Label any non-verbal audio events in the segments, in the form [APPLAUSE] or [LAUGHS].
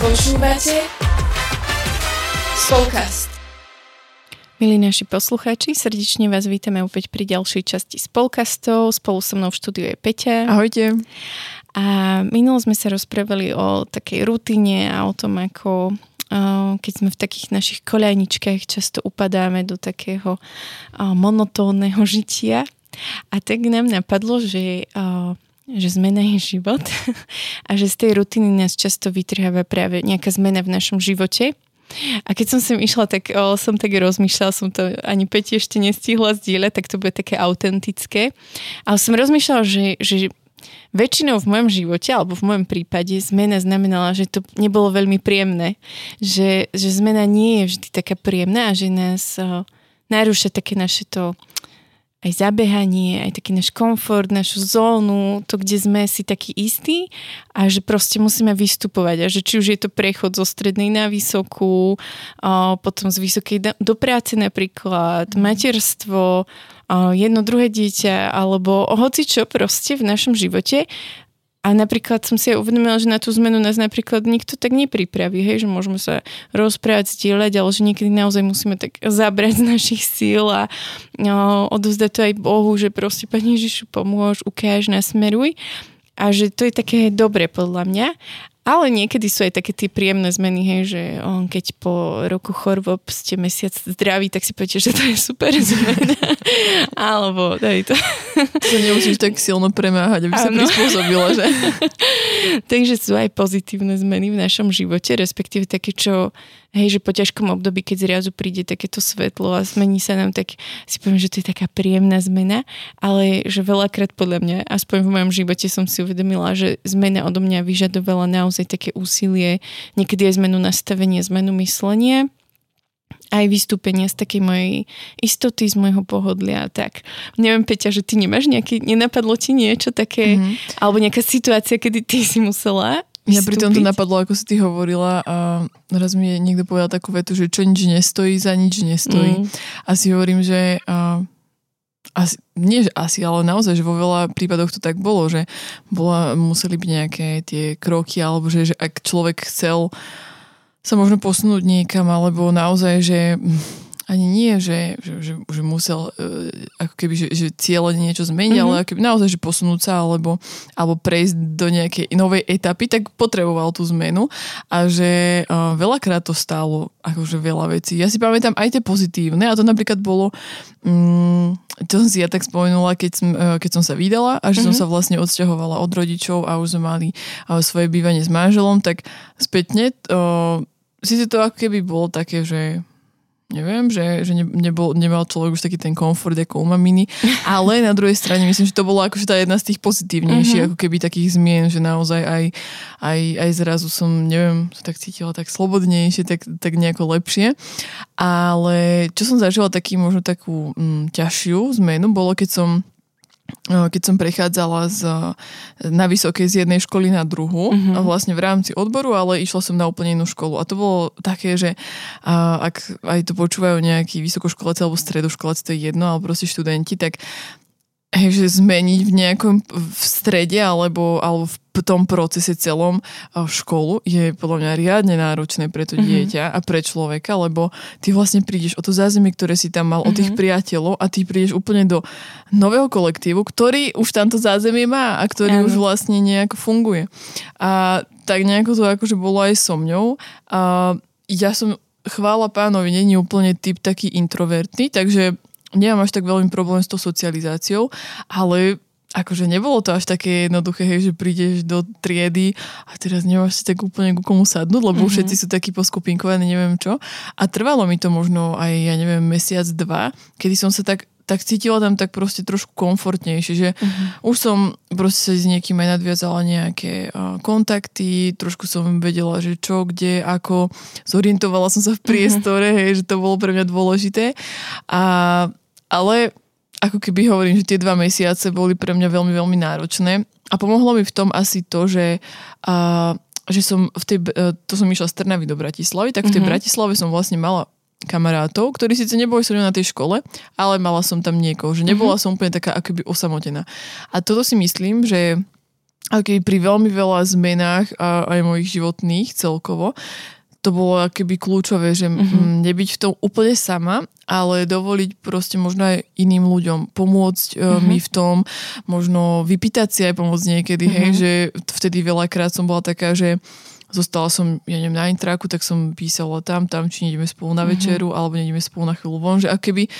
Počúvate Spolkast. Milí naši poslucháči, srdečne vás vítame opäť pri ďalšej časti Spolkastov. Spolu so mnou v štúdiu je Peťa. Ahojte. A minulo sme sa rozprávali o takej rutine a o tom, ako keď sme v takých našich koľajničkách často upadáme do takého monotónneho [LAUGHS] žitia. A tak nám napadlo, že že zmena je život [LAUGHS] a že z tej rutiny nás často vytrháva práve nejaká zmena v našom živote. A keď som sem išla, tak o, som tak rozmýšľala, som to ani Peti ešte nestihla zdieľať, tak to bude také autentické. Ale som rozmýšľala, že, že väčšinou v mojom živote, alebo v mojom prípade, zmena znamenala, že to nebolo veľmi príjemné. Že, že zmena nie je vždy taká príjemná a že nás o, narúša také naše to aj zabehanie, aj taký náš komfort, našu zónu, to, kde sme si takí istí a že proste musíme vystupovať a že či už je to prechod zo strednej na vysokú, potom z vysokej do práce napríklad, materstvo, jedno druhé dieťa alebo hoci čo proste v našom živote a napríklad som si aj uvedomila, že na tú zmenu nás napríklad nikto tak nepripraví, hej, že môžeme sa rozprávať, zdieľať, ale že niekedy naozaj musíme tak zabrať z našich síl a no, odovzdať to aj Bohu, že proste Pani Ježišu pomôž, ukáž, nasmeruj. A že to je také dobre podľa mňa ale niekedy sú aj také tie príjemné zmeny, hej, že on keď po roku chorôb ste mesiac zdraví, tak si poviete, že to je super zmena. [LAUGHS] Alebo daj to. To nemusíš tak silno premáhať, aby ano. sa prispôsobila, že? [LAUGHS] Takže sú aj pozitívne zmeny v našom živote, respektíve také, čo hej, že po ťažkom období, keď zrazu príde takéto svetlo a zmení sa nám, tak si poviem, že to je taká príjemná zmena, ale že veľakrát podľa mňa, aspoň v mojom živote som si uvedomila, že zmena odo mňa vyžadovala naozaj také úsilie, niekedy aj zmenu nastavenia, zmenu myslenia aj vystúpenia z takej mojej istoty, z môjho pohodlia. Tak neviem, Peťa, že ty nemáš nejaký, nenapadlo ti niečo také, mm-hmm. alebo nejaká situácia, kedy ty si musela Mňa pri tom to napadlo, ako si ty hovorila a raz mi niekto povedal takú vetu, že čo nič nestojí, za nič nestojí. Mm. A si hovorím, že uh, asi, nie že asi, ale naozaj, že vo veľa prípadoch to tak bolo, že bola, museli byť nejaké tie kroky, alebo že, že ak človek chcel sa možno posunúť niekam, alebo naozaj, že ani nie, že, že, že, že musel uh, ako keby, že, že cieľe niečo zmeniť, mm-hmm. ale ako keby naozaj, že posunúť sa alebo, alebo prejsť do nejakej novej etapy, tak potreboval tú zmenu a že uh, veľakrát to stálo akože veľa vecí. Ja si pamätám aj tie pozitívne a to napríklad bolo um, to som si ja tak spomenula, keď som, uh, keď som sa vydala a že mm-hmm. som sa vlastne odsťahovala od rodičov a už sme mali svoje bývanie s manželom, tak spätne uh, si to ako keby bolo také, že neviem, že, že ne, nebol, nemal človek už taký ten komfort ako u maminy, ale na druhej strane myslím, že to bolo akože tá jedna z tých pozitívnejších, mm-hmm. ako keby takých zmien, že naozaj aj, aj, aj zrazu som, neviem, sa tak cítila tak slobodnejšie, tak, tak nejako lepšie. Ale čo som zažila taký možno takú mm, ťažšiu zmenu, bolo keď som keď som prechádzala z, na vysokej z jednej školy na druhú, mm-hmm. vlastne v rámci odboru, ale išla som na úplne inú školu. A to bolo také, že a, ak aj to počúvajú nejakí vysokoškoláci alebo stredoškoláci, to je jedno, ale proste študenti, tak hej, že zmeniť v nejakom v strede alebo, alebo v tom procese celom v školu je podľa mňa riadne náročné pre to mm-hmm. dieťa a pre človeka, lebo ty vlastne prídeš o to zázemie, ktoré si tam mal, mm-hmm. o tých mhm. priateľov a ty prídeš úplne do nového kolektívu, ktorý už tamto zázemie má a ktorý Áno. už vlastne nejako funguje. A tak nejako to akože bolo aj so mňou. A ja som chvála pánovi, není úplne typ taký introvertný, takže nemám až tak veľmi problém s tou socializáciou, ale akože nebolo to až také jednoduché, hej, že prídeš do triedy a teraz nemáš si tak úplne ku komu sadnúť, lebo mm-hmm. všetci sú takí poskupinkovaní, neviem čo. A trvalo mi to možno aj, ja neviem, mesiac, dva, kedy som sa tak tak cítila tam tak proste trošku komfortnejšie, že uh-huh. už som proste s niekým aj nadviazala nejaké uh, kontakty, trošku som vedela, že čo, kde, ako, zorientovala som sa v priestore, uh-huh. hej, že to bolo pre mňa dôležité. A ale ako keby hovorím, že tie dva mesiace boli pre mňa veľmi, veľmi náročné a pomohlo mi v tom asi to, že, a, že som v tej, e, to som išla z Trnavy do Bratislavy, tak v tej mm-hmm. Bratislave som vlastne mala kamarátov, ktorí síce neboli so na tej škole, ale mala som tam niekoho, že nebola mm-hmm. som úplne taká akoby osamotená. A toto si myslím, že aký pri veľmi veľa zmenách a aj mojich životných celkovo, to bolo keby kľúčové, že mm-hmm. nebyť v tom úplne sama, ale dovoliť proste možno aj iným ľuďom pomôcť mm-hmm. mi v tom, možno vypýtať si aj pomoc niekedy, mm-hmm. hej, že vtedy veľakrát som bola taká, že zostala som, ja neviem, na intraku, tak som písala tam, tam, či nejdeme spolu na mhm. večeru, mm-hmm. alebo nejdeme spolu na chvíľu von, že keby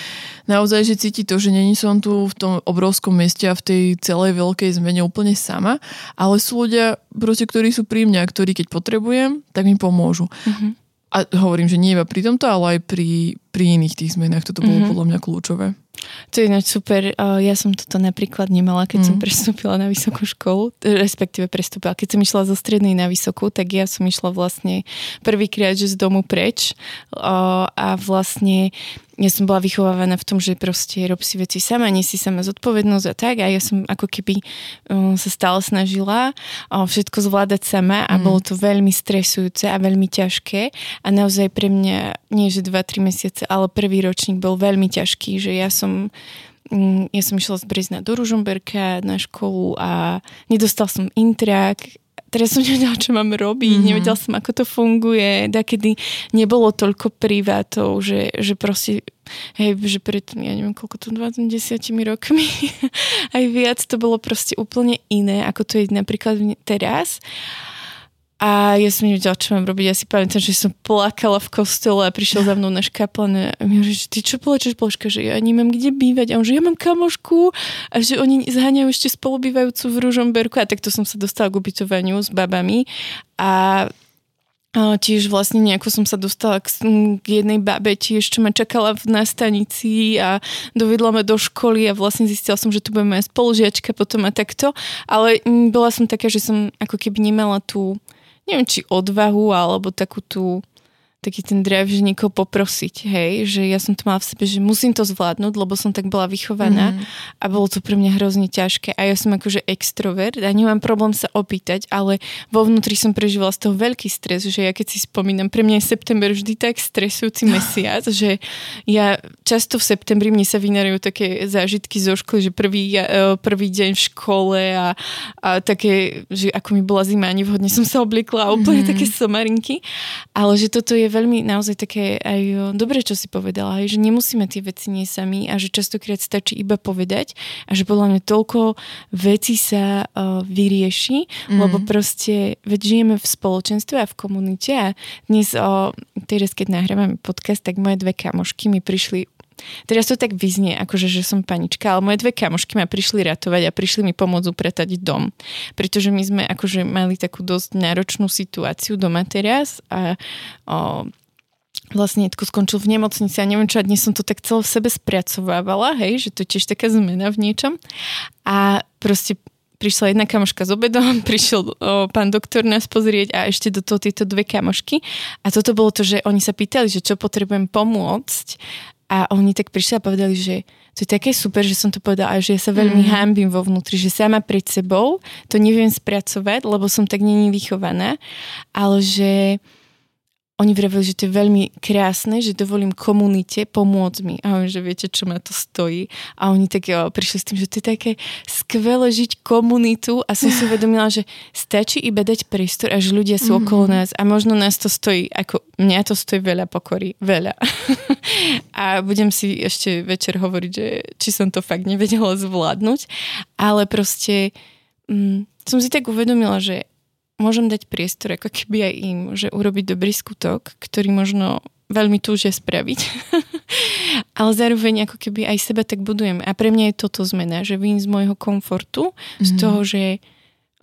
naozaj, že cíti to, že není som tu v tom obrovskom meste a v tej celej veľkej zmene úplne sama, ale sú ľudia, proste, ktorí sú pri mňa, ktorí keď potrebujem, tak mi pomôžu. Mm-hmm. A hovorím, že nie iba pri tomto, ale aj pri, pri iných tých zmenách. Toto bolo mm-hmm. podľa mňa kľúčové. To je ináč super. Ja som toto napríklad nemala, keď mm. som prestúpila na vysokú školu, respektíve prestúpila. Keď som išla zo strednej na vysokú, tak ja som išla vlastne prvýkrát, že z domu preč a vlastne ja som bola vychovávaná v tom, že proste rob si veci sama, nesi sama zodpovednosť a tak. A ja som ako keby um, sa stále snažila um, všetko zvládať sama a mm. bolo to veľmi stresujúce a veľmi ťažké. A naozaj pre mňa nie že 2-3 mesiace, ale prvý ročník bol veľmi ťažký, že ja som mm, ja som išla z Brezna do Ružomberka na školu a nedostal som intrak teraz som nevedela, čo mám robiť, mm-hmm. nevedela som, ako to funguje, da kedy nebolo toľko privátov, že, že proste, hej, že pred, ja neviem, koľko to, 20 rokmi, [LAUGHS] aj viac, to bolo proste úplne iné, ako to je napríklad teraz. A ja som nevedela, čo mám robiť. Ja si pamätám, že som plakala v kostole a prišiel za mnou náš kaplan a mi hovorí, že ty čo plačeš, Božka, že ja nemám kde bývať. A on, že ja mám kamošku a že oni zháňajú ešte spolubývajúcu v Ružomberku a takto som sa dostala k ubytovaniu s babami a tiež vlastne nejako som sa dostala k, k jednej babe tiež, čo ma čakala v nastanici a dovedla ma do školy a vlastne zistila som, že tu bude moja spolužiačka potom a takto. Ale bola som taká, že som ako keby nemala tú neviem, či odvahu, alebo takú tú taký ten drive, že niekoho poprosiť, hej, že ja som to mala v sebe, že musím to zvládnuť, lebo som tak bola vychovaná mm. a bolo to pre mňa hrozne ťažké a ja som akože extrovert a nemám problém sa opýtať, ale vo vnútri som prežívala z toho veľký stres, že ja keď si spomínam, pre mňa je september vždy tak stresujúci [LAUGHS] mesiac, že ja často v septembri mne sa vynarujú také zážitky zo školy, že prvý, e, prvý deň v škole a, a také, že ako mi bola zima, nevhodne som sa obliekla a úplne mm. také somarinky, ale že toto je veľmi naozaj také aj dobre, čo si povedala, že nemusíme tie veci nie sami a že častokrát stačí iba povedať a že podľa mňa toľko vecí sa uh, vyrieši, mm. lebo proste veď žijeme v spoločenstve a v komunite a dnes, uh, teraz keď nahrávame podcast, tak moje dve kamošky mi prišli Teraz to tak vyznie, akože, že som panička, ale moje dve kamošky ma prišli ratovať a prišli mi pomôcť upratať dom. Pretože my sme akože mali takú dosť náročnú situáciu doma teraz a o, vlastne Edko skončil v nemocnici a neviem čo, a dnes som to tak celé v sebe spracovávala, hej, že to je tiež taká zmena v niečom. A proste prišla jedna kamoška s obedom, [LAUGHS] prišiel o, pán doktor nás pozrieť a ešte do toho tieto dve kamošky. A toto bolo to, že oni sa pýtali, že čo potrebujem pomôcť a oni tak prišli a povedali, že to je také super, že som to povedala, že ja sa veľmi mm. hámbim vo vnútri, že sama pred sebou to neviem spracovať, lebo som tak není vychovaná, ale že oni vravili, že to je veľmi krásne, že dovolím komunite pomôcť mi. A oni, že viete, čo ma to stojí. A oni tak jo, prišli s tým, že to je také skvelé žiť komunitu a som si [LAUGHS] uvedomila, že stačí iba dať priestor a že ľudia sú mm-hmm. okolo nás a možno nás to stojí, ako mňa to stojí veľa pokory, veľa. [LAUGHS] a budem si ešte večer hovoriť, že či som to fakt nevedela zvládnuť, ale proste mm, som si tak uvedomila, že môžem dať priestor ako keby aj im, že urobiť dobrý skutok, ktorý možno veľmi túžia spraviť. [LAUGHS] Ale zároveň ako keby aj seba tak budujem. A pre mňa je toto zmena, že vím z môjho komfortu, mm-hmm. z mhm. toho, že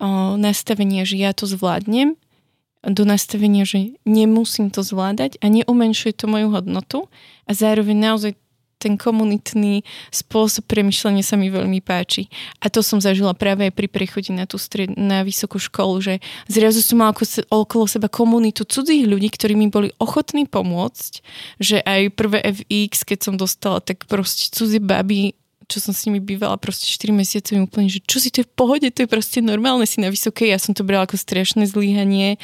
o, nastavenie, že ja to zvládnem, do nastavenia, že nemusím to zvládať a neumenšuje to moju hodnotu a zároveň naozaj ten komunitný spôsob premyšľania sa mi veľmi páči. A to som zažila práve aj pri prechode na tú stred, na vysokú školu, že zrazu som mala okolo seba komunitu cudzích ľudí, ktorí mi boli ochotní pomôcť, že aj prvé FX, keď som dostala, tak proste cudzie baby čo som s nimi bývala proste 4 mesiace mi úplne, že čo si to je v pohode, to je proste normálne si na vysokej, ja som to brala ako strašné zlíhanie.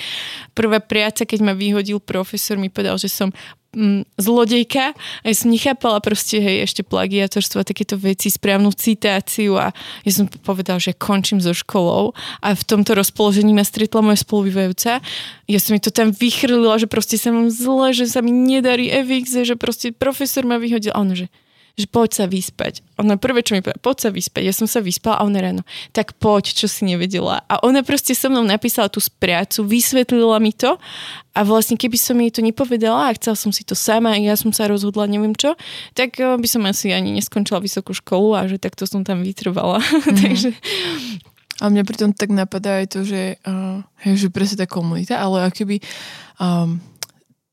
Prvá práca, keď ma vyhodil profesor, mi povedal, že som mm, zlodejka a ja som nechápala proste, hej, ešte plagiatorstvo a takéto veci, správnu citáciu a ja som povedal, že končím so školou a v tomto rozpoložení ma stretla moja spolubývajúca. Ja som mi to tam vychrlila, že proste sa mám zle, že sa mi nedarí FX, že proste profesor ma vyhodil a on, že že poď sa vyspať. Ona prvé, čo mi povedala, poď sa vyspať. Ja som sa vyspala a ona ráno, tak poď, čo si nevedela. A ona proste so mnou napísala tú sprácu, vysvetlila mi to a vlastne keby som jej to nepovedala a chcela som si to sama ja som sa rozhodla neviem čo, tak eh, by som asi ani neskončila vysokú školu a že takto som tam vytrvala. [LAUGHS] Mm. Takže a mňa pritom tak napadá aj to, že, uh, že presne tá komunita, ale akoby um,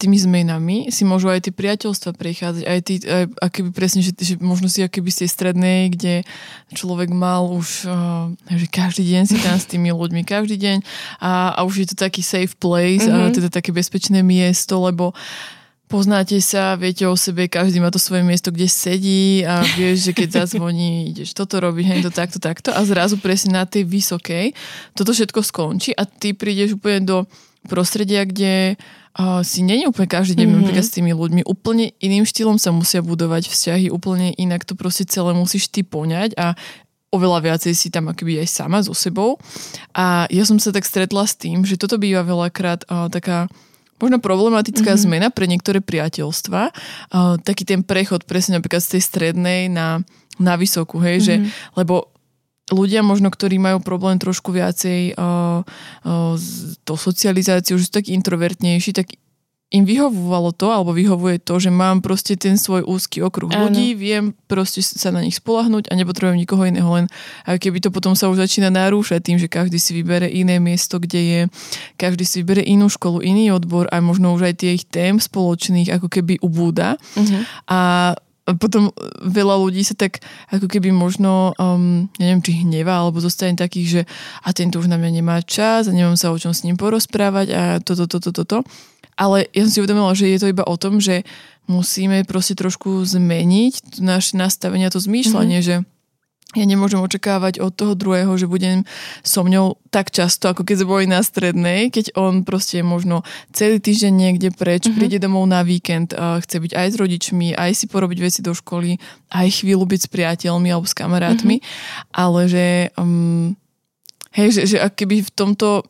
tými zmenami si môžu aj tie priateľstva prechádzať, aj tí, aj, akoby presne, že, že možno si akoby z tej strednej, kde človek mal už, uh, že každý deň si tam s tými ľuďmi, každý deň a, a už je to taký safe place, mm-hmm. a mhm. teda také bezpečné miesto, lebo poznáte sa, viete o sebe, každý má to svoje miesto, kde sedí a vieš, že keď zazvoní, ideš toto robiť, hej, to takto, takto a zrazu presne na tej vysokej toto všetko skončí a ty prídeš úplne do prostredia, kde uh, si není úplne každý deň mm-hmm. s tými ľuďmi. Úplne iným štýlom sa musia budovať vzťahy, úplne inak to proste celé musíš ty poňať a oveľa viacej si tam akoby aj sama so sebou. A ja som sa tak stretla s tým, že toto býva veľakrát uh, taká možno problematická mm-hmm. zmena pre niektoré priateľstva. Uh, taký ten prechod presne napríklad z tej strednej na, na vysokú, hej, mm-hmm. že, lebo ľudia možno, ktorí majú problém trošku viacej uh, uh, s tou socializáciou, že sú takí introvertnejší, tak im vyhovovalo to, alebo vyhovuje to, že mám proste ten svoj úzky okruh Áno. ľudí, viem proste sa na nich spolahnúť a nepotrebujem nikoho iného, len keby to potom sa už začína narúšať tým, že každý si vybere iné miesto, kde je, každý si vybere inú školu, iný odbor a možno už aj tie ich tém spoločných ako keby ubúda. Uh-huh. A potom veľa ľudí sa tak ako keby možno, um, neviem, či hneva, alebo zostane takých, že a tento už na mňa nemá čas a nemám sa o čom s ním porozprávať a toto, toto, toto. To. Ale ja som si uvedomila, že je to iba o tom, že musíme proste trošku zmeniť naše nastavenie a to zmýšľanie, mm-hmm. že ja nemôžem očakávať od toho druhého, že budem so mňou tak často, ako keď sme boli na strednej, keď on proste možno celý týždeň niekde preč, mm-hmm. príde domov na víkend, chce byť aj s rodičmi, aj si porobiť veci do školy, aj chvíľu byť s priateľmi alebo s kamarátmi, mm-hmm. ale že, um, hej, že, že ak keby v tomto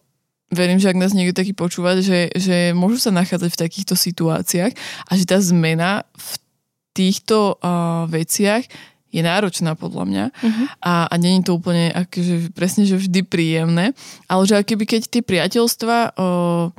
verím, že ak nás niekto taký počúvať, že, že môžu sa nachádzať v takýchto situáciách a že tá zmena v týchto uh, veciach je náročná podľa mňa uh-huh. a, a není to úplne akože, presne, že vždy príjemné, ale že keby keď tie priateľstva o,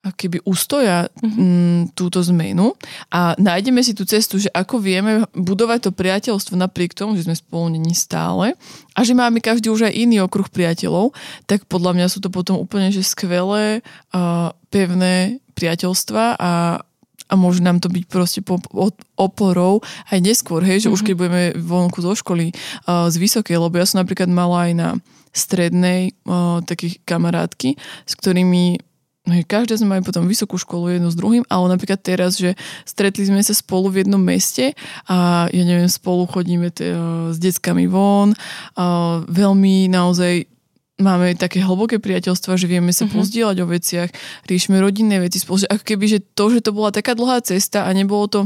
keby ustoja uh-huh. m, túto zmenu a nájdeme si tú cestu, že ako vieme budovať to priateľstvo napriek tomu, že sme spolu není stále a že máme každý už aj iný okruh priateľov, tak podľa mňa sú to potom úplne že skvelé, uh, pevné priateľstva a, a môže nám to byť proste po, oporou aj neskôr, hej, že mm-hmm. už mhm. keď budeme vonku zo školy uh, z vysokej, lebo ja som napríklad mala aj na strednej uh, takých kamarátky, s ktorými No, každá sme mali potom vysokú školu jednu s druhým, ale napríklad teraz, že stretli sme sa spolu v jednom meste a ja neviem, spolu chodíme t- s deckami von, uh, veľmi naozaj máme také hlboké priateľstva, že vieme sa uh-huh. pozdieľať o veciach, riešime rodinné veci spolu, ako keby, že to, že to bola taká dlhá cesta a nebolo to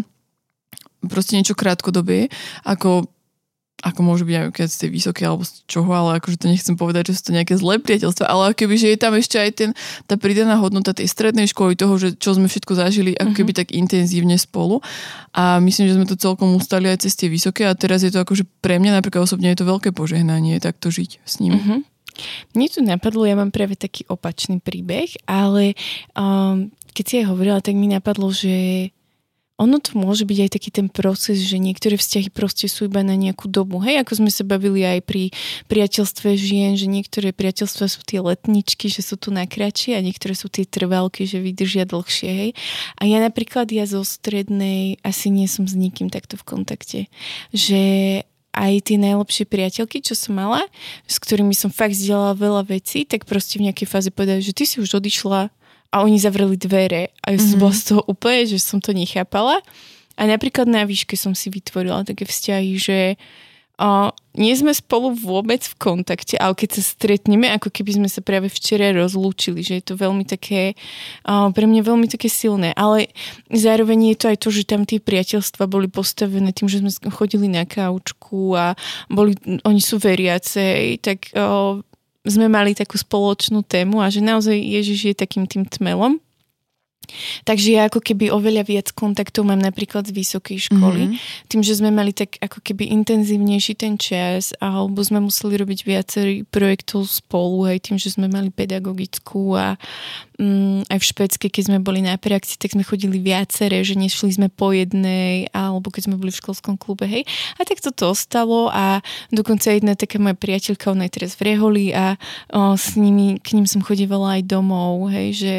proste niečo krátkodobé, ako ako môže byť aj keď ste vysoké alebo z čoho, ale akože to nechcem povedať, že sú to nejaké zlé priateľstva, ale keby, že je tam ešte aj ten, tá pridaná hodnota tej strednej školy, toho, že čo sme všetko zažili, ako keby uh-huh. tak intenzívne spolu. A myslím, že sme to celkom ustali aj cez tie vysoké a teraz je to akože pre mňa napríklad osobne je to veľké požehnanie takto žiť s ním. Uh-huh. Mne tu napadlo, ja mám práve taký opačný príbeh, ale um, keď si aj hovorila, tak mi napadlo, že ono to môže byť aj taký ten proces, že niektoré vzťahy proste sú iba na nejakú dobu. Hej, ako sme sa bavili aj pri priateľstve žien, že niektoré priateľstva sú tie letničky, že sú tu najkračšie a niektoré sú tie trvalky, že vydržia dlhšie. Hej. A ja napríklad, ja zo strednej asi nie som s nikým takto v kontakte. Že aj tie najlepšie priateľky, čo som mala, s ktorými som fakt zdieľala veľa vecí, tak proste v nejakej fáze povedali, že ty si už odišla a oni zavreli dvere a ja som mm-hmm. bola z toho úplne, že som to nechápala. A napríklad na výške som si vytvorila také vzťahy, že O, nie sme spolu vôbec v kontakte, ale keď sa stretneme, ako keby sme sa práve včera rozlúčili, že je to veľmi také, o, pre mňa veľmi také silné, ale zároveň je to aj to, že tam tie priateľstva boli postavené tým, že sme chodili na kaučku a boli, oni sú veriace, tak o, sme mali takú spoločnú tému a že naozaj Ježiš je takým tým tmelom Takže ja ako keby oveľa viac kontaktov mám napríklad z vysokej školy. Mm-hmm. Tým, že sme mali tak ako keby intenzívnejší ten čas alebo sme museli robiť viacerý projektov spolu, aj tým, že sme mali pedagogickú a um, aj v Špedske, keď sme boli na praxi, tak sme chodili viaceré, že nešli sme po jednej alebo keď sme boli v školskom klube, hej. A tak toto ostalo a dokonca jedna taká moja priateľka, ona je teraz v Reholi a o, s nimi, k ním som chodívala aj domov, hej, že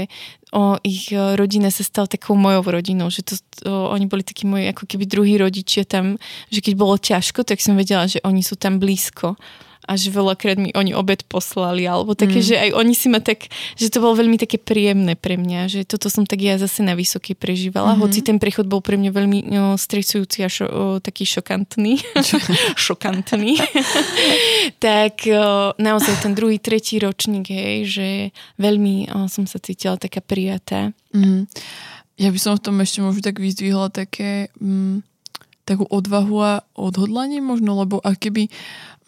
o, ich e, rodina sa stala takou mojou rodinou, že to, o, oni boli takí moji ako keby druhí rodičia tam, že keď bolo ťažko, tak som vedela, že oni sú tam blízko a že veľakrát mi oni obed poslali, alebo také, mm. že aj oni si ma tak, že to bolo veľmi také príjemné pre mňa, že toto som tak ja zase na vysokej prežívala, mm-hmm. hoci ten prechod bol pre mňa veľmi no, stresujúci a šo, o, taký šokantný. [LAUGHS] šokantný. [LAUGHS] tak o, naozaj ten druhý, tretí ročník, hej, že veľmi o, som sa cítila taká prijatá. Mm. Ja by som v tom ešte možno tak vyzdvihla také... Mm, takú odvahu a odhodlanie možno, lebo ak keby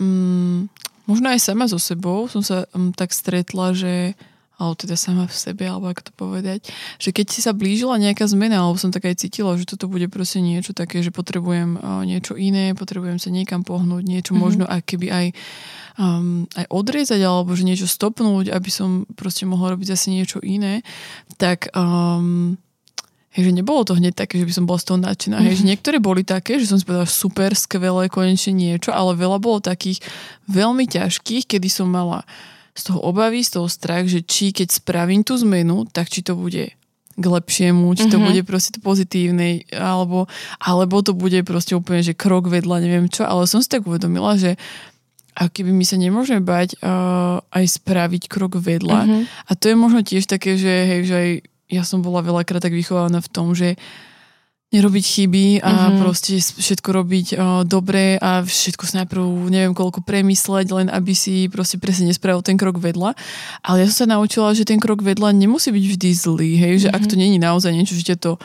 mm, možno aj sama so sebou som sa um, tak stretla, že alebo teda sama v sebe, alebo ako to povedať, že keď si sa blížila nejaká zmena, alebo som tak aj cítila, že toto bude proste niečo také, že potrebujem uh, niečo iné, potrebujem sa niekam pohnúť, niečo mm-hmm. možno aj keby aj, um, aj odriezať, alebo že niečo stopnúť, aby som proste mohla robiť zase niečo iné, tak um, Hej, že nebolo to hneď také, že by som bola z toho nadšená. Hej, že mhm. niektoré boli také, že som si povedala super, skvelé, konečne niečo, ale veľa bolo takých veľmi ťažkých, kedy som mala z toho obavy, z toho strach, že či keď spravím tú zmenu, tak či to bude k lepšiemu, či to mm-hmm. bude proste to pozitívne, alebo, alebo to bude proste úplne, že krok vedľa, neviem čo, ale som si tak uvedomila, že a keby my sa nemôžeme bať uh, aj spraviť krok vedľa. Mm-hmm. A to je možno tiež také, že, hej, že aj ja som bola veľakrát tak vychovaná v tom, že nerobiť chyby a mm-hmm. proste všetko robiť uh, dobre a všetko sa najprv neviem koľko premysleť, len aby si proste presne nespravil ten krok vedľa. Ale ja som sa naučila, že ten krok vedľa nemusí byť vždy zlý, hej, že mm-hmm. ak to není naozaj niečo, že to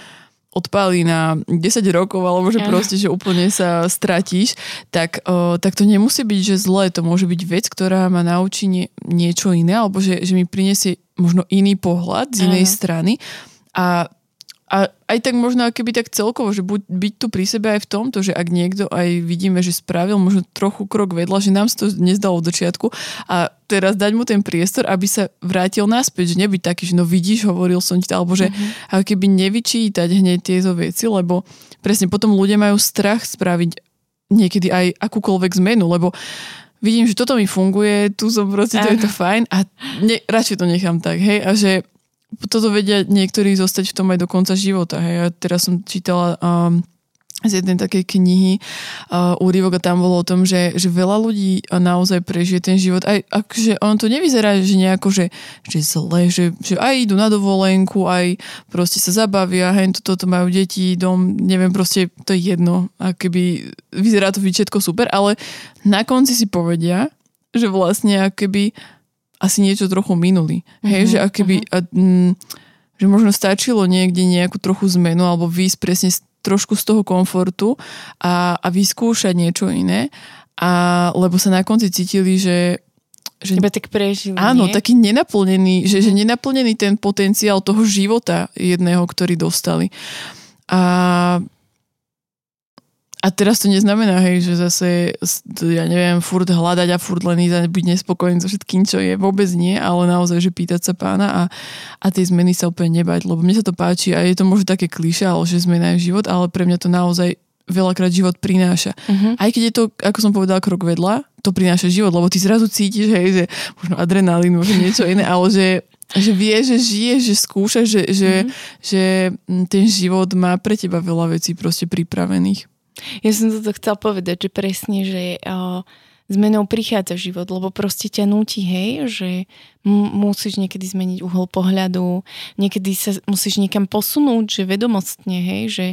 odpálí na 10 rokov, alebo že proste, že úplne sa stratíš, tak, tak to nemusí byť, že zlé. To môže byť vec, ktorá ma naučí nie, niečo iné, alebo že, že mi prinesie možno iný pohľad z inej Aha. strany. A a aj tak možno keby tak celkovo, že buď, byť tu pri sebe aj v tomto, že ak niekto aj vidíme, že spravil možno trochu krok vedľa, že nám to nezdalo od začiatku a teraz dať mu ten priestor, aby sa vrátil naspäť, že nebyť taký, že no vidíš, hovoril som ti to, alebo že mm-hmm. ako keby nevyčítať hneď tieto veci, lebo presne potom ľudia majú strach spraviť niekedy aj akúkoľvek zmenu, lebo vidím, že toto mi funguje, tu som proste, to je to fajn a ne, radšej to nechám tak, hej, a že toto vedia niektorí zostať v tom aj do konca života. Hej. Ja teraz som čítala um, z jednej takej knihy uh, úryvok a tam bolo o tom, že, že veľa ľudí naozaj prežije ten život. Aj akože on to nevyzerá, že nejako, že, že zle, že, že aj idú na dovolenku, aj proste sa zabavia, hej, toto to majú deti, dom, neviem, proste to je jedno. A keby vyzerá to všetko super, ale na konci si povedia, že vlastne keby asi niečo trochu minuli. Mm-hmm. Hej, že akoby, uh-huh. a, m, že možno stačilo niekde nejakú trochu zmenu alebo výjsť presne z, trošku z toho komfortu a, a vyskúšať niečo iné. A, lebo sa na konci cítili, že že, Iba tak prežili, Áno, nie? taký nenaplnený, že, že nenaplnený ten potenciál toho života jedného, ktorý dostali. A a teraz to neznamená, hej, že zase, ja neviem, furt hľadať a furt len ísť a byť nespokojný so všetkým, čo je. Vôbec nie, ale naozaj, že pýtať sa pána a, a tej zmeny sa úplne nebať, lebo mne sa to páči a je to možno také kliše, ale že zmena je život, ale pre mňa to naozaj veľakrát život prináša. Uh-huh. Aj keď je to, ako som povedala, krok vedľa, to prináša život, lebo ty zrazu cítiš, hej, že možno adrenalín, možno niečo iné, ale že že vie, že žije, že skúša, že, že, mm-hmm. že ten život má pre teba veľa vecí proste pripravených. Ja som toto chcel povedať, že presne, že o, zmenou prichádza život, lebo proste ťa nutí, hej, že musíš niekedy zmeniť uhol pohľadu, niekedy sa musíš niekam posunúť, že vedomostne, hej, že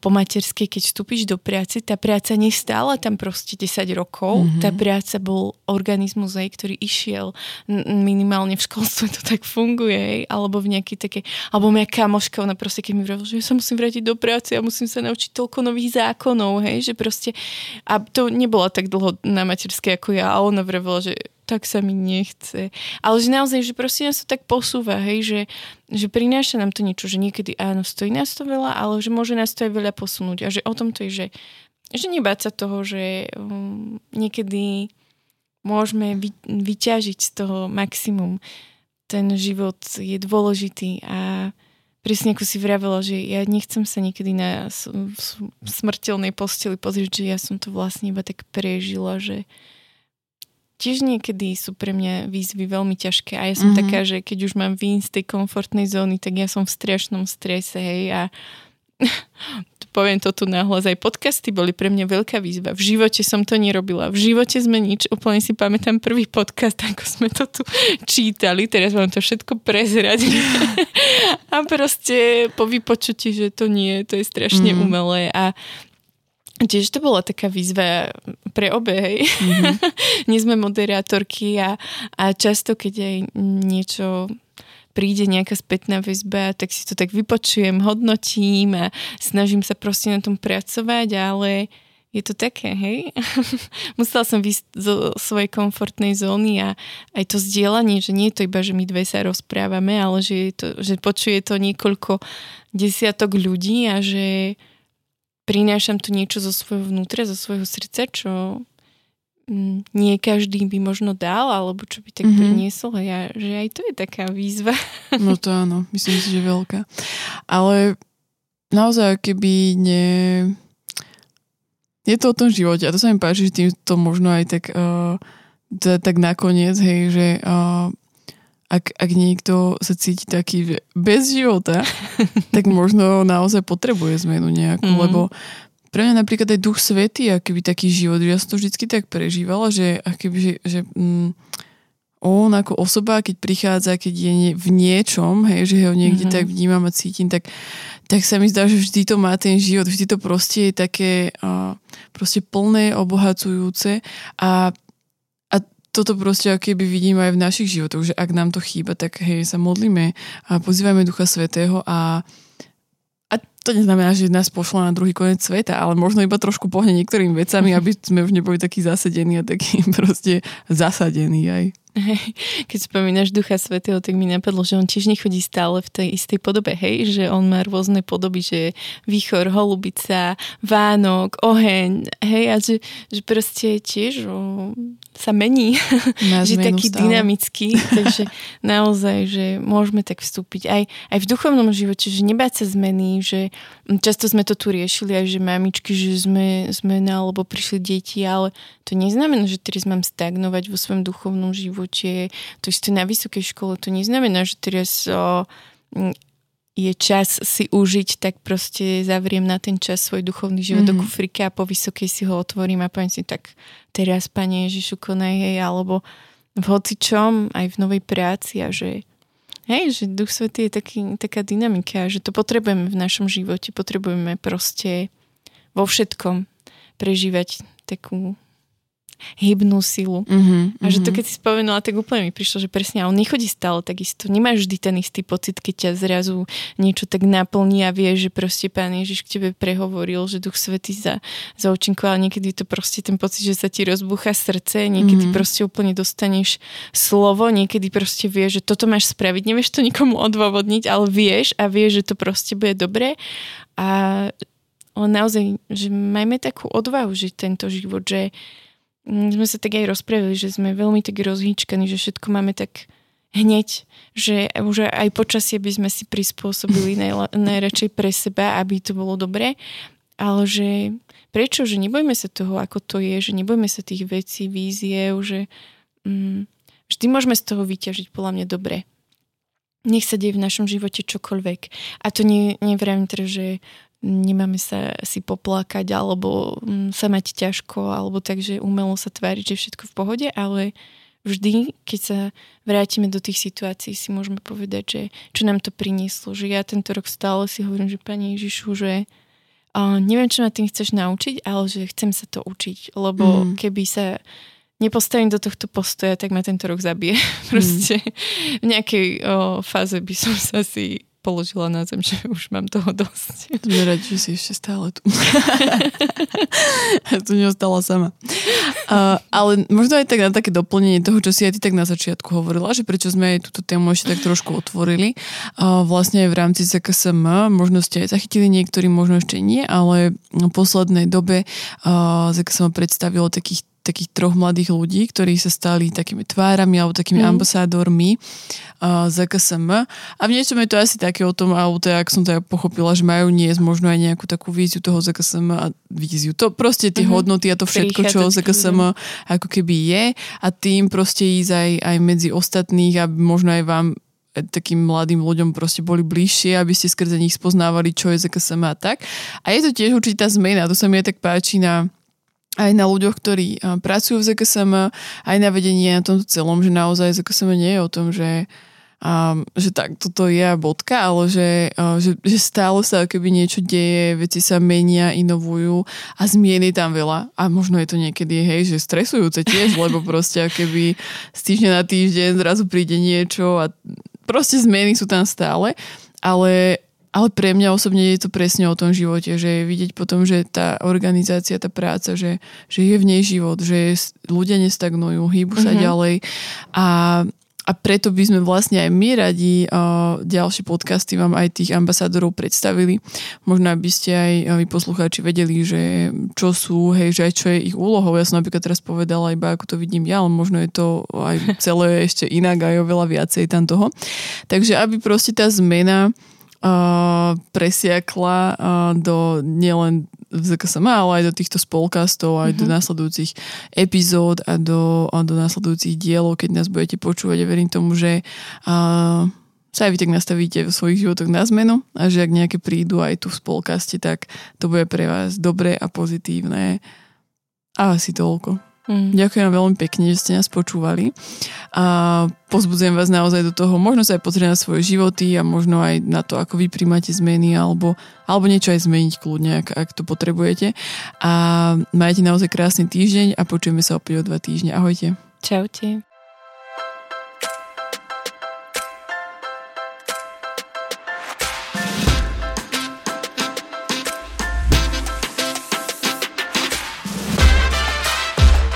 po materskej, keď vstúpiš do práce, tá práca nestála tam proste 10 rokov, mm-hmm. tá práca bol organizmus, hej, ktorý išiel minimálne v školstve [LAUGHS] to tak funguje, hej, alebo v nejakej také, alebo moja kamoška, ona proste keď mi vravila, že ja sa musím vrátiť do práce a musím sa naučiť toľko nových zákonov, hej, že proste, a to nebola tak dlho na materskej ako ja, a ona vravila, že tak sa mi nechce. Ale že naozaj, že proste nás to tak posúva, hej, že, že prináša nám to niečo, že niekedy áno, stojí nás to veľa, ale že môže nás to aj veľa posunúť. A že o tom to je, že, že nebáť sa toho, že um, niekedy môžeme vy, vyťažiť z toho maximum. Ten život je dôležitý a presne ako si vravela, že ja nechcem sa niekedy na smrteľnej posteli pozrieť, že ja som to vlastne iba tak prežila, že, tiež niekedy sú pre mňa výzvy veľmi ťažké a ja som mm-hmm. taká, že keď už mám výjsť z tej komfortnej zóny, tak ja som v strašnom strese, hej, a [LAUGHS] poviem to tu nahlas, aj podcasty boli pre mňa veľká výzva. V živote som to nerobila. V živote sme nič. Úplne si pamätám prvý podcast, ako sme to tu [LAUGHS] čítali. Teraz vám to všetko prezrať. [LAUGHS] a proste po vypočutí, že to nie, to je strašne mm. umelé. A Tiež to bola taká výzva pre obe, hej. Mm-hmm. Nie sme moderátorky a, a často, keď aj niečo príde nejaká spätná väzba, tak si to tak vypočujem, hodnotím a snažím sa proste na tom pracovať, ale je to také, hej. [LAUGHS] Musela som výsť zo svojej komfortnej zóny a aj to zdieľanie, že nie je to iba, že my dve sa rozprávame, ale že, je to, že počuje to niekoľko desiatok ľudí a že prinášam tu niečo zo svojho vnútra, zo svojho srdca, čo nie každý by možno dal, alebo čo by tak mm-hmm. priniesol. Ja, že aj to je taká výzva. [LAUGHS] No to áno, myslím si, že veľká. Ale naozaj, keby ne... Je to o tom živote a to sa mi páči, že tým to možno aj tak, uh, tak nakoniec, hej, že uh, ak, ak niekto sa cíti taký že bez života, [LAUGHS] tak možno naozaj potrebuje zmenu nejakú, mm. lebo pre mňa napríklad aj duch svety, akýby taký život, ja som to vždycky tak prežívala, že akýby, že, že mm, on ako osoba, keď prichádza, keď je v niečom, hej, že ho niekde mm-hmm. tak vnímam a cítim, tak, tak sa mi zdá, že vždy to má ten život, vždy to proste je také uh, proste plné, obohacujúce a toto proste aké by vidím aj v našich životoch, že ak nám to chýba, tak hej, sa modlíme a pozývame Ducha Svetého a to neznamená, že nás pošla na druhý koniec sveta, ale možno iba trošku pohne niektorými vecami, aby sme už neboli takí zasedení a takí [LAUGHS] proste zasadení aj. Keď spomínaš Ducha Svetého, tak mi napadlo, že on tiež nechodí stále v tej istej podobe, hej, že on má rôzne podoby, že výchor, holubica, Vánok, oheň, hej, a že, že proste tiež o, sa mení, [LAUGHS] že taký stále. dynamický, takže naozaj, že môžeme tak vstúpiť. Aj, aj v duchovnom živote, že nebáť sa zmeny, že často sme to tu riešili aj, že mamičky, že sme, sme na, alebo prišli deti, ale to neznamená, že teraz mám stagnovať vo svojom duchovnom živote. To isté na vysokej škole, to neznamená, že teraz o, je čas si užiť, tak proste zavriem na ten čas svoj duchovný život mm-hmm. do kufrika a po vysokej si ho otvorím a poviem si, tak teraz, Pane Ježišu, konaj jej, alebo v hocičom, aj v novej práci a že Hej, že Duch Svetý je taký, taká dynamika, že to potrebujeme v našom živote, potrebujeme proste vo všetkom prežívať takú hybnú silu. Mm-hmm, a že to mhm. keď si spomenula, tak úplne mi prišlo, že presne, on nechodí stále takisto. Nemáš vždy ten istý pocit, keď ťa zrazu niečo tak naplní a vie, že proste Pán Ježiš k tebe prehovoril, že Duch Svetý za, za ale niekedy to proste ten pocit, že sa ti rozbúcha srdce, niekedy mm-hmm. proste úplne dostaneš slovo, niekedy proste vieš, že toto máš spraviť, nevieš to nikomu odôvodniť, ale vieš a vieš, že to proste bude dobré a ale naozaj, že majme takú odvahu žiť tento život, že sme sa tak aj rozprávili, že sme veľmi tak rozhýčkaní, že všetko máme tak hneď, že už aj počasie by sme si prispôsobili [LAUGHS] najla, najradšej pre seba, aby to bolo dobré, ale že prečo, že nebojme sa toho, ako to je, že nebojme sa tých vecí, vízie, že mm, vždy môžeme z toho vyťažiť podľa mňa dobre. Nech sa deje v našom živote čokoľvek. A to nie, neviem teda, že nemáme sa si poplakať alebo mm, sa mať ťažko alebo takže umelo sa tváriť, že všetko v pohode, ale vždy, keď sa vrátime do tých situácií, si môžeme povedať, že čo nám to prinieslo. Že ja tento rok stále si hovorím, že Pani Ježišu, že uh, neviem, čo ma tým chceš naučiť, ale že chcem sa to učiť. Lebo mm. keby sa nepostavím do tohto postoja, tak ma tento rok zabije. [LAUGHS] Proste mm. v nejakej o, fáze by som sa si položila na zem, [LAUGHS] že už mám toho dosť. Mi radi, že si ešte stále tu. [LAUGHS] tu neostala sama. Uh, ale možno aj tak na také doplnenie toho, čo si aj ty tak na začiatku hovorila, že prečo sme aj túto tému ešte tak trošku otvorili. Uh, vlastne aj v rámci ZKSM, možno ste aj zachytili niektorí, možno ešte nie, ale v poslednej dobe uh, ZKSM predstavilo takých takých troch mladých ľudí, ktorí sa stali takými tvárami alebo takými mm. ambasádormi uh, z KSM. A v niečom je to asi také o tom, alebo to, ak som to pochopila, že majú niesť možno aj nejakú takú víziu toho ZKSM a víziu. To proste tie mm-hmm. hodnoty a to všetko, čo ZKSM ako keby je a tým proste ísť aj, aj medzi ostatných a možno aj vám e, takým mladým ľuďom proste boli bližšie, aby ste skrze nich spoznávali, čo je ZKSM a tak. A je to tiež určitá zmena, to sa mi aj tak páči na aj na ľuďoch, ktorí pracujú v ZKSM, aj na vedenie na tomto celom, že naozaj ZKSM nie je o tom, že, um, že tak toto je bodka, ale že, uh, že, že stále sa keby niečo deje, veci sa menia, inovujú a zmien je tam veľa. A možno je to niekedy, hej, že stresujúce tiež, [LAUGHS] lebo proste keby z týždňa na týždeň zrazu príde niečo a proste zmeny sú tam stále. Ale ale pre mňa osobne je to presne o tom živote, že je vidieť potom, že tá organizácia, tá práca, že, že je v nej život, že ľudia nestagnujú, hýbu sa mm-hmm. ďalej a a preto by sme vlastne aj my radi uh, ďalšie podcasty vám aj tých ambasádorov predstavili. Možno aby ste aj vy poslucháči vedeli, že čo sú, hej, že aj čo je ich úlohou. Ja som napríklad teraz povedala iba ako to vidím ja, ale možno je to aj celé [LAUGHS] ešte inak aj oveľa viacej tam toho. Takže aby proste tá zmena uh, presiakla uh, do nielen v ZKSM, ale aj do týchto spolkastov, aj mm-hmm. do mhm. následujúcich epizód a do, a do následujúcich dielov, keď nás budete počúvať. Ja verím tomu, že uh, sa aj vy tak nastavíte v svojich životoch na zmenu a že ak nejaké prídu aj tu v spolkaste, tak to bude pre vás dobré a pozitívne. A asi toľko. Mm. Ďakujem veľmi pekne, že ste nás počúvali a pozbudzujem vás naozaj do toho, možno sa aj pozrieť na svoje životy a možno aj na to, ako vy príjmate zmeny alebo, alebo niečo aj zmeniť kľudne, ak, ak to potrebujete. A majte naozaj krásny týždeň a počujeme sa opäť o dva týždne. Ahojte. Čaute.